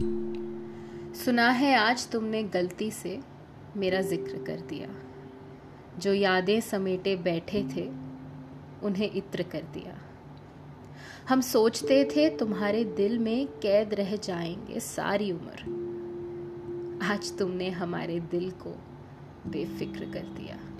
सुना है, आज तुमने गलती से मेरा ज़िक्र कर दिया। जो यादें समेटे बैठे थे, उन्हें इत्र कर दिया। हम सोचते थे, तुम्हारे दिल में कैद रह जाएँगे सारी उम्र। आज तुमने हमारे दिल को बेफिक्र कर दिया।